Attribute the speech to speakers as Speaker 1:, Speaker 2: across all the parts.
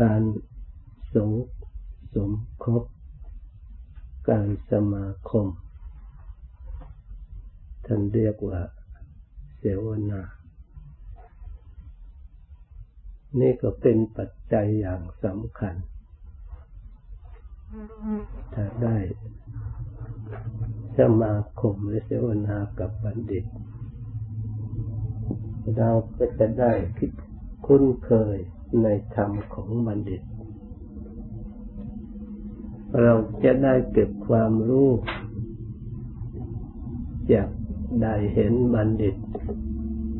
Speaker 1: การสงสมคบ การสมาคม ท่านเรียกว่าเสวนา นี่ก็เป็นปัจจัยอย่างสำคัญ ถ้าได้สมาคมหรือเสวนากับบัณฑิต เราก็จะได้คิดคุ้นเคย ในธรรมของบัณฑิต เราจะได้เก็บความรู้จากได้เห็นบัณฑิต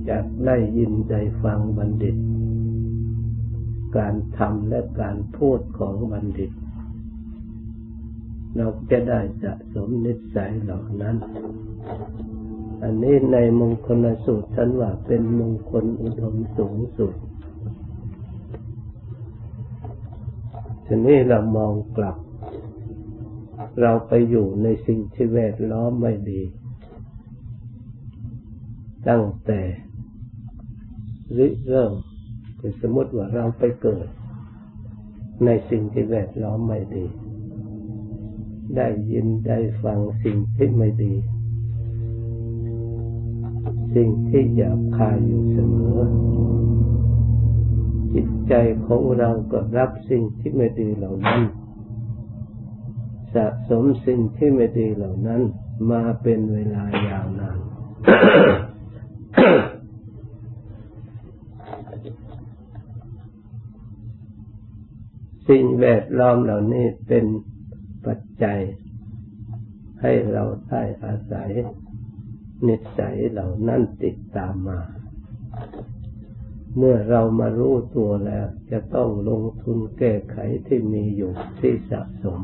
Speaker 1: จากได้ยินได้ฟังบัณฑิต การทำและการพูดของบัณฑิต เราจะได้สะสมนิสัยเหล่านั้น อันนี้ในมงคลสูตรท่านว่าเป็นมงคลอุดมสูงสุด ทีนี้เรามองกลับ เราไปอยู่ในสิ่งที่แวดล้อมไม่ดี ตั้งแต่ริเริ่มสมมติว่าเราไปเกิด ในสิ่งที่แวดล้อมไม่ดี ได้ยินได้ฟังสิ่งที่ไม่ดี สิ่งที่หยาบคายอยู่เสมอ จิตใจของเราก็รับสิ่งที่ไม่ดีเหล่านั้น สะสมสิ่งที่ไม่ดีเหล่านั้น มาเป็นเวลายาวนานสิ่งแวดล้อมเหล่านี้เป็นปัจจัย ให้เราได้อาศัยนิสัยเหล่านั้นติดตามมา เมื่อเรามารู้ตัวแล้ว จะต้องลงทุนแก้ไขที่มีอยู่ที่สะสม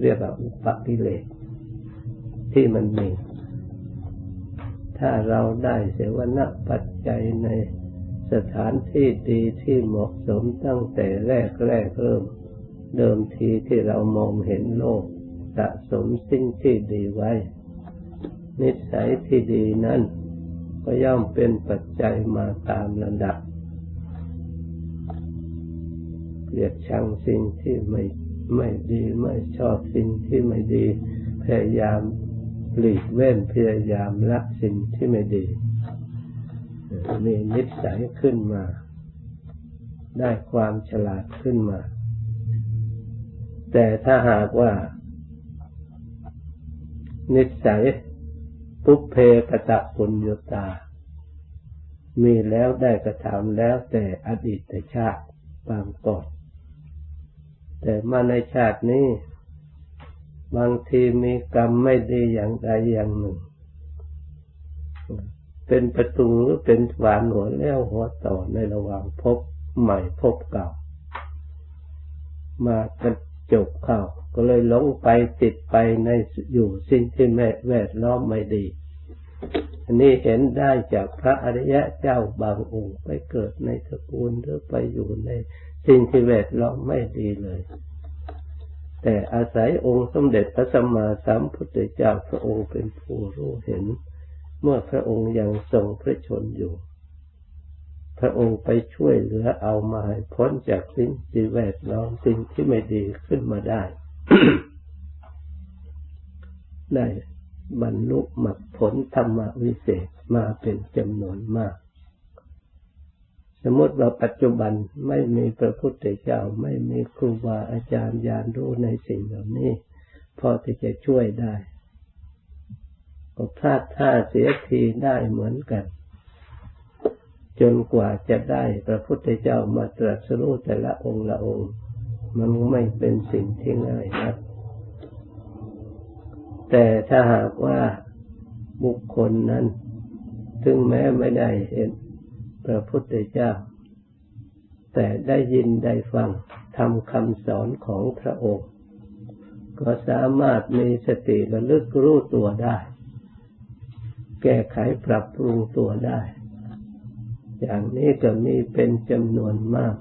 Speaker 1: เรียกว่าอุปกิเลสที่มันมี ถ้าเราได้เสวนาปัจจัยในสถานที่ดีที่เหมาะสมตั้งแต่แรกแรกเริ่ม เดิมทีที่เรามองเห็นโลก สะสมสิ่งที่ดีไว้ นิสัยที่ดีนั้น ก็ย่อมเป็นปัจจัยมาตามระดับเกลียดชังสิ่งที่ไม่ไม่ดีไม่ชอบสิ่งที่ไม่ดี พยายามหลีกเว้นพยายามละสิ่งที่ไม่ดี มีนิสัยขึ้นมา ได้ความฉลาดขึ้นมา แต่ถ้าหากว่า นิสัย ปุเพกตะปุญญตา มีแล้วได้กระทำแล้วแต่อดีตชาติบางก่อน แต่มาในชาตินี้ บางทีมีกรรมไม่ดีอย่างใดอย่างหนึ่ง เป็นประตูหรือเป็นหวานหัวแล้วหัวต่อในระหว่างพบใหม่พบเก่า มา จบเข้า ก็เลยหลงไปติดไปในอยู่สิ่งที่แม่แวดล้อมไม่ดี อันนี้เห็นได้จากพระอริยะเจ้าบางองค์ไปเกิดในตระกูลหรือไปอยู่ในสิ่งที่แวดล้อมไม่ดีเลย แต่อาศัยองค์สมเด็จพระสัมมาสัมพุทธเจ้าพระองค์เป็นผู้รู้เห็น เมื่อพระองค์ยังทรงพระชนอยู่ พระองค์ไปช่วยเหลือเอามาให้พ้นจากสิ่งที่แวดล้อมสิ่งที่ไม่ดีขึ้นมาได้ ได้บรรลุมรรคผลธรรมวิเศษมาเป็นจำนวนมาก สมมติว่าปัจจุบันไม่มีพระพุทธเจ้าไม่มีครูบาอาจารย์ญาณรู้ในสิ่งเหล่านี้ พอที่จะช่วยได้ก็พลาดท่าเสียทีได้เหมือนกัน จนกว่าจะได้พระพุทธเจ้ามาตรัสรู้แต่ละองค์ละองค์ มันไม่เป็นสิ่งที่ง่ายนัก แต่ถ้าหากว่าบุคคลนั้น ถึงแม้ไม่ได้เห็นพระพุทธเจ้า แต่ได้ยินได้ฟังทำคำสอนของพระองค์ ก็สามารถมีสติระลึกรู้ตัวได้ แก้ไขปรับปรุงตัวได้ อย่างนี้ก็มีเป็นจำนวนมาก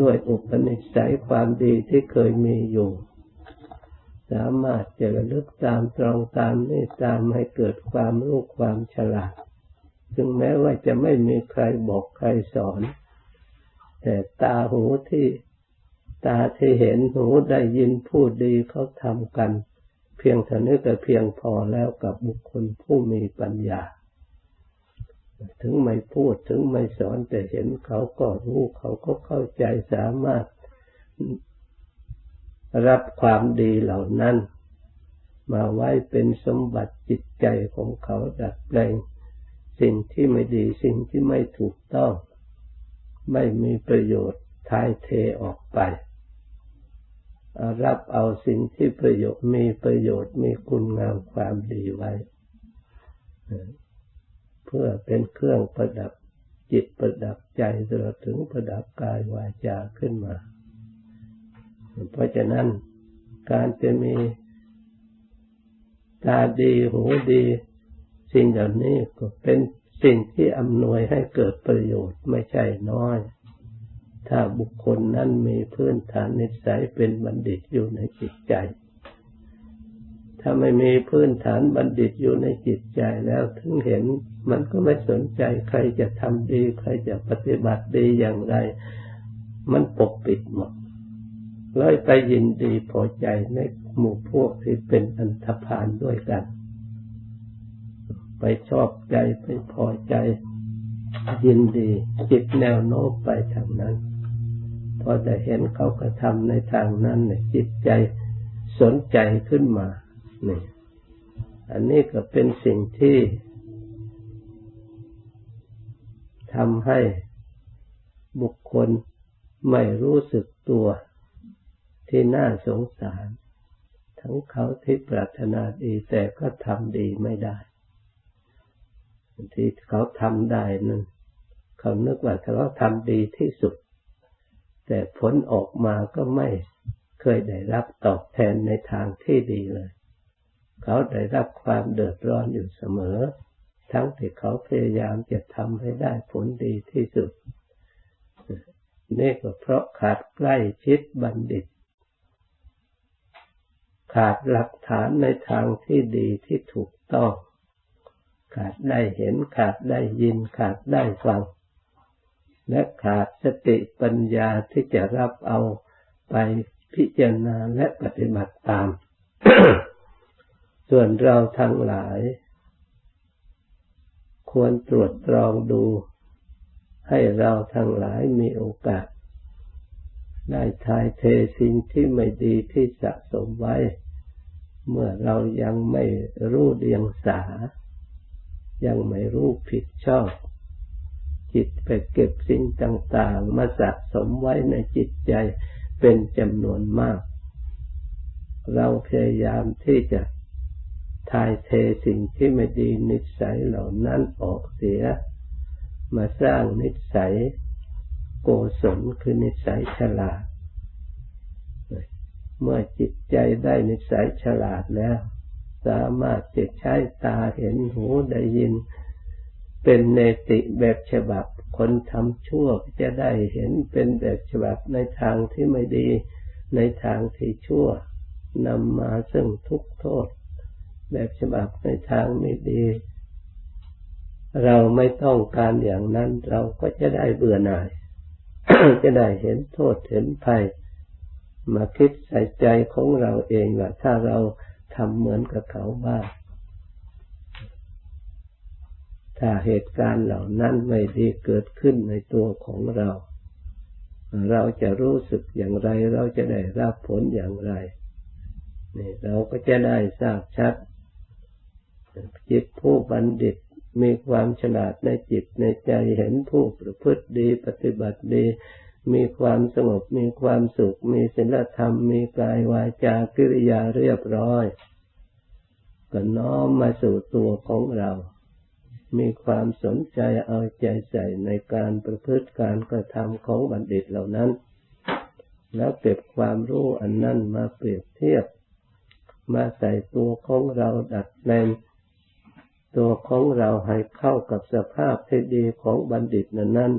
Speaker 1: ด้วยอุปนิสัยความดีที่เคยมีอยู่ สามารถจะระลึกตามตรองตามนี่ตามให้เกิดความรู้ความฉลาดซึ่งแม้ว่าจะไม่มีใครบอกใครสอน แต่ตาหูที่ตาที่เห็นหูได้ยินพูดดีเขาทำกัน เพียงเท่านี้ก็เพียงพอแล้วกับบุคคลผู้มีปัญญา ถึงไม่พูดถึงไม่สอนแต่เห็นเขาก็รู้เขาก็เข้าใจสามารถรับความดีเหล่านั้น มาไว้เป็นสมบัติจิตใจของเขาดัดแปลง สิ่งที่ไม่ดีสิ่งที่ไม่ถูกต้อง ไม่มีประโยชน์ทายเทออกไป รับเอาสิ่งที่ประโยชน์มีประโยชน์มีคุณงามความดีไว้ เพื่อเป็นเครื่องประดับจิตประดับใจตลอดถึงประดับกายวาจาขึ้นมา เพราะฉะนั้นการจะมีตาดีหูดี สิ่งเหล่านี้ก็เป็นสิ่งที่อำนวยให้เกิดประโยชน์ไม่ใช่น้อย ถ้าบุคคลนั้นมีพื้นฐานนิสัยเป็นบัณฑิตอยู่ในจิตใจ ถ้าไม่มีพื้นฐานบัณฑิตอยู่ในจิตใจแล้วถึงเห็น มันก็ไม่สนใจใครจะทำดี ใครจะปฏิบัติดีอย่างไร มันปกปิดหมดเลยไปยินดีพอใจในหมู่พวกที่เป็นอันธพาลด้วยกัน ไปชอบใจไปพอใจ ยินดี จิตแนวโน้มไปทางนั้น พอจะเห็นเขากระทำในทางนั้นเนี่ยจิตใจสนใจขึ้นมา นี่อันนี้ก็เป็นสิ่งที่ทำให้บุคคลไม่รู้สึกตัวที่น่าสงสาร ทั้งเขาที่ปรารถนาดีแต่ก็ทำดีไม่ได้ ที่เขาทำได้นั้นเขานึกว่าเขาทำดีที่สุด แต่ผลออกมาก็ไม่เคยได้รับตอบแทนในทางที่ดีเลย เขาได้รับความเดือดร้อนอยู่เสมอ ทั้งที่เขาพยายามจะทำให้ได้ผลดีที่สุด นี่ก็เพราะขาดใกล้ชิดบัณฑิต ขาดหลักฐานในทางที่ดีที่ถูกต้อง ขาดได้เห็นขาดได้ยินขาดได้ฟัง และขาดสติปัญญาที่จะรับเอาไปพิจารณาและปฏิบัติตาม ส่วนเราทั้งหลาย ควรตรวจตรองดู ให้เราทั้งหลายมีโอกาส ได้ทายเทสิ่งที่ไม่ดีที่สะสมไว้ เมื่อเรายังไม่รู้เดียงสา ยังไม่รู้ผิดชอบ จิตไปเก็บสิ่งต่าง ๆ มาสะสมไว้ในจิตใจเป็นจำนวนมาก เราพยายามที่จะ ทายเทสิ่งที่ไม่ดีนิสัยเหล่านั้นออกเสีย มาสร้างนิสัยโกศลคือนิสัยฉลาด เมื่อจิตใจได้นิสัยฉลาดแล้ว สามารถจะใช้ตาเห็นหูได้ยิน เป็นเนติแบบฉบับคนทำชั่วจะได้เห็นเป็นแบบฉบับในทางที่ไม่ดีในทางที่ชั่วนำมาซึ่งทุกโทษ แบบฉบับในทางไม่ดี เราไม่ต้องการอย่างนั้นเราก็จะได้เบื่อหน่าย จะได้เห็นโทษเห็นภัย มาคิดใส่ใจของเราเองว่าถ้าเราทำเหมือนกับเขาบ้างถ้าเหตุการณ์เหล่านั้นไม่ดีเกิดขึ้นในตัวของเรา เราจะรู้สึกอย่างไร เราจะได้รับผลอย่างไรนี่เราก็จะได้ทราบชัด จิตผู้บัณฑิตมีความฉลาดในจิตในใจเห็นผู้ประพฤติดีปฏิบัติดี มีความสงบมีความสุข มีศีลธรรม มีกายวาจากิริยาเรียบร้อยก็น้อมมาสู่ตัวของเรา มีความสนใจเอาใจใส่ในการประพฤติการกระทำของบัณฑิตเหล่านั้น แล้วเก็บความรู้อันนั้นมาเปรียบเทียบ มาใส่ตัวของเราดัดแปลง ตัวของเราให้เข้ากับสภาพที่ดีของบัณฑิตนั้นนั้น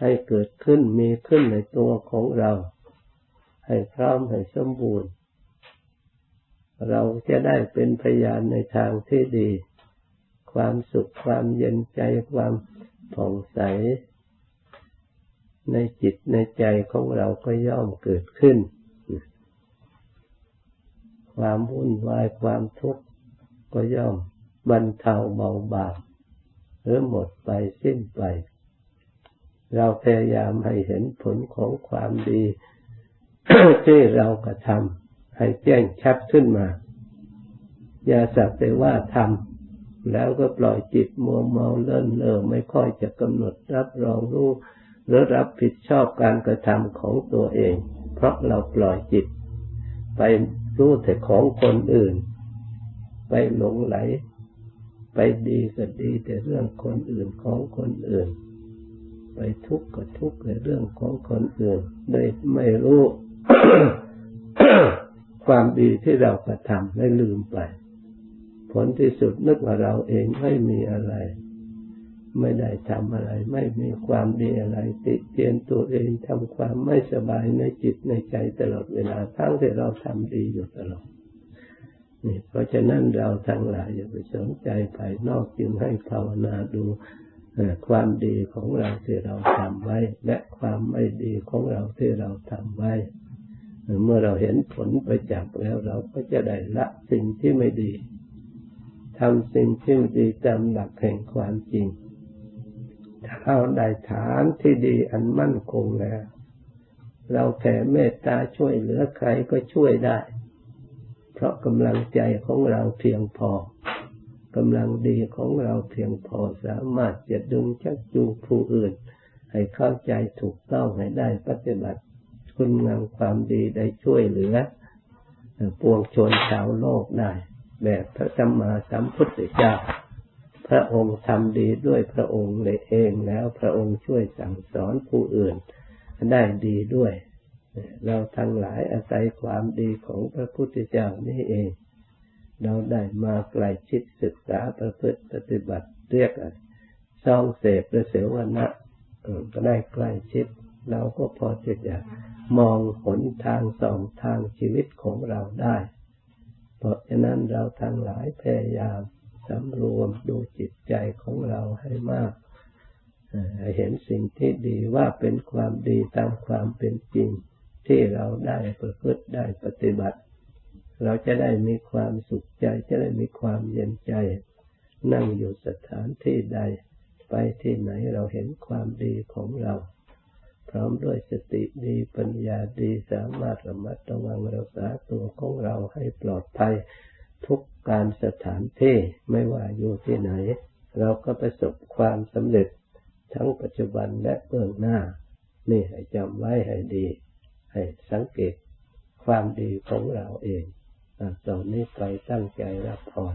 Speaker 1: ให้เกิดขึ้นมีขึ้นในตัวของเรา ให้พร้อมให้สมบูรณ์ เราจะได้เป็นพยานในทางที่ดี ความสุขความเย็นใจความผ่องใส ในจิตในใจของเราก็ย่อมเกิดขึ้น ความวุ่นวายความทุกข์ก็ย่อม บรรเทาเบาบางหรือหมดไปสิ้นไป เราพยายามให้เห็นผลของความดี ที่เรากระทำให้แจ้งชัดขึ้นมา อย่าสักแต่ว่าทำแล้วก็ปล่อยจิตมัวเมาเล่นเล่อไม่ค่อยจะกำหนดรับรองรู้หรือรับผิดชอบการกระทำของตัวเอง เพราะเราปล่อยจิต ไปรู้แต่ของคนอื่น ไปหลงไหล ไปดีก็ดีแต่เรื่องคนอื่นของคนอื่น ไปทุกข์ก็ทุกข์ในเรื่องของคนอื่นโดยไม่รู้ความดีที่เรากระทำได้ลืมไป ผลที่สุดนึกว่าเราเองไม่มีอะไร ไม่ได้ทำอะไร ไม่มีความดีอะไร ติเตียนตัวเองทำความไม่สบายในจิตในใจตลอดเวลาทั้งที่เราทำดีอยู่ตลอด นี่เพราะฉะนั้นเราทั้งหลายอย่าไปสนใจภายนอกจึงให้ภาวนาดูความดีของเราที่เราทำไว้ และความไม่ดีของเราที่เราทำไว้ เมื่อเราเห็นผลไปจากแล้วเราก็จะได้ละสิ่งที่ไม่ดีทำสิ่งที่ดีตามหลักแห่งความจริงถ้าเราได้ฐานที่ดีอันมั่นคงแล้ว เราแผ่เมตตาช่วยเหลือใครก็ช่วยได้ ราะกำลังใจของเราเพียงพอกำลังดีของเราเพียงพอสามารถจะดึงชักจูงผู้อื่น ให้เข้าใจถูกต้องให้ได้ปฏิบัติคุณงามความดีได้ช่วยเหลือปวงชนชาวโลกได้ แบบพระสัมมาสัมพุทธเจ้า พระองค์ทำดีด้วยพระองค์เลยเองแล้วพระองค์ช่วยสั่งสอนผู้อื่นได้ดีด้วย เราทั้งหลายอาศัยความดีของพระพุทธเจ้านี่เอง เราได้มาใกล้ชิดศึกษาประพฤติปฏิบัติเรียกซ่องเสพและเสวนะก็ได้ใกล้ชิด เราก็พอจะจะมองหนทางสองทางชีวิตของเราได้ เพราะฉะนั้นเราทั้งหลายพยายามสำรวมดูจิตใจของเราให้มากเห็นสิ่งที่ดีว่าเป็นความดีตามความเป็นจริง ที่เราได้ประพฤติได้ปฏิบัติ เราจะได้มีความสุขใจจะได้มีความเย็นใจ นั่งอยู่สถานที่ใด ไปที่ไหนเราเห็นความดีของเรา พร้อมด้วยสติดีปัญญาดีสามารถระมัดระวังรักษาตัวของเราให้ปลอดภัยทุกการสถานที่ไม่ว่าอยู่ที่ไหน เราก็ประสบความสำเร็จทั้งปัจจุบันและเบื้องหน้า นี่ให้จำไว้ให้ดี ให้สังเกตความดีของเราเองตอนนี้ไปตั้งใจรับพร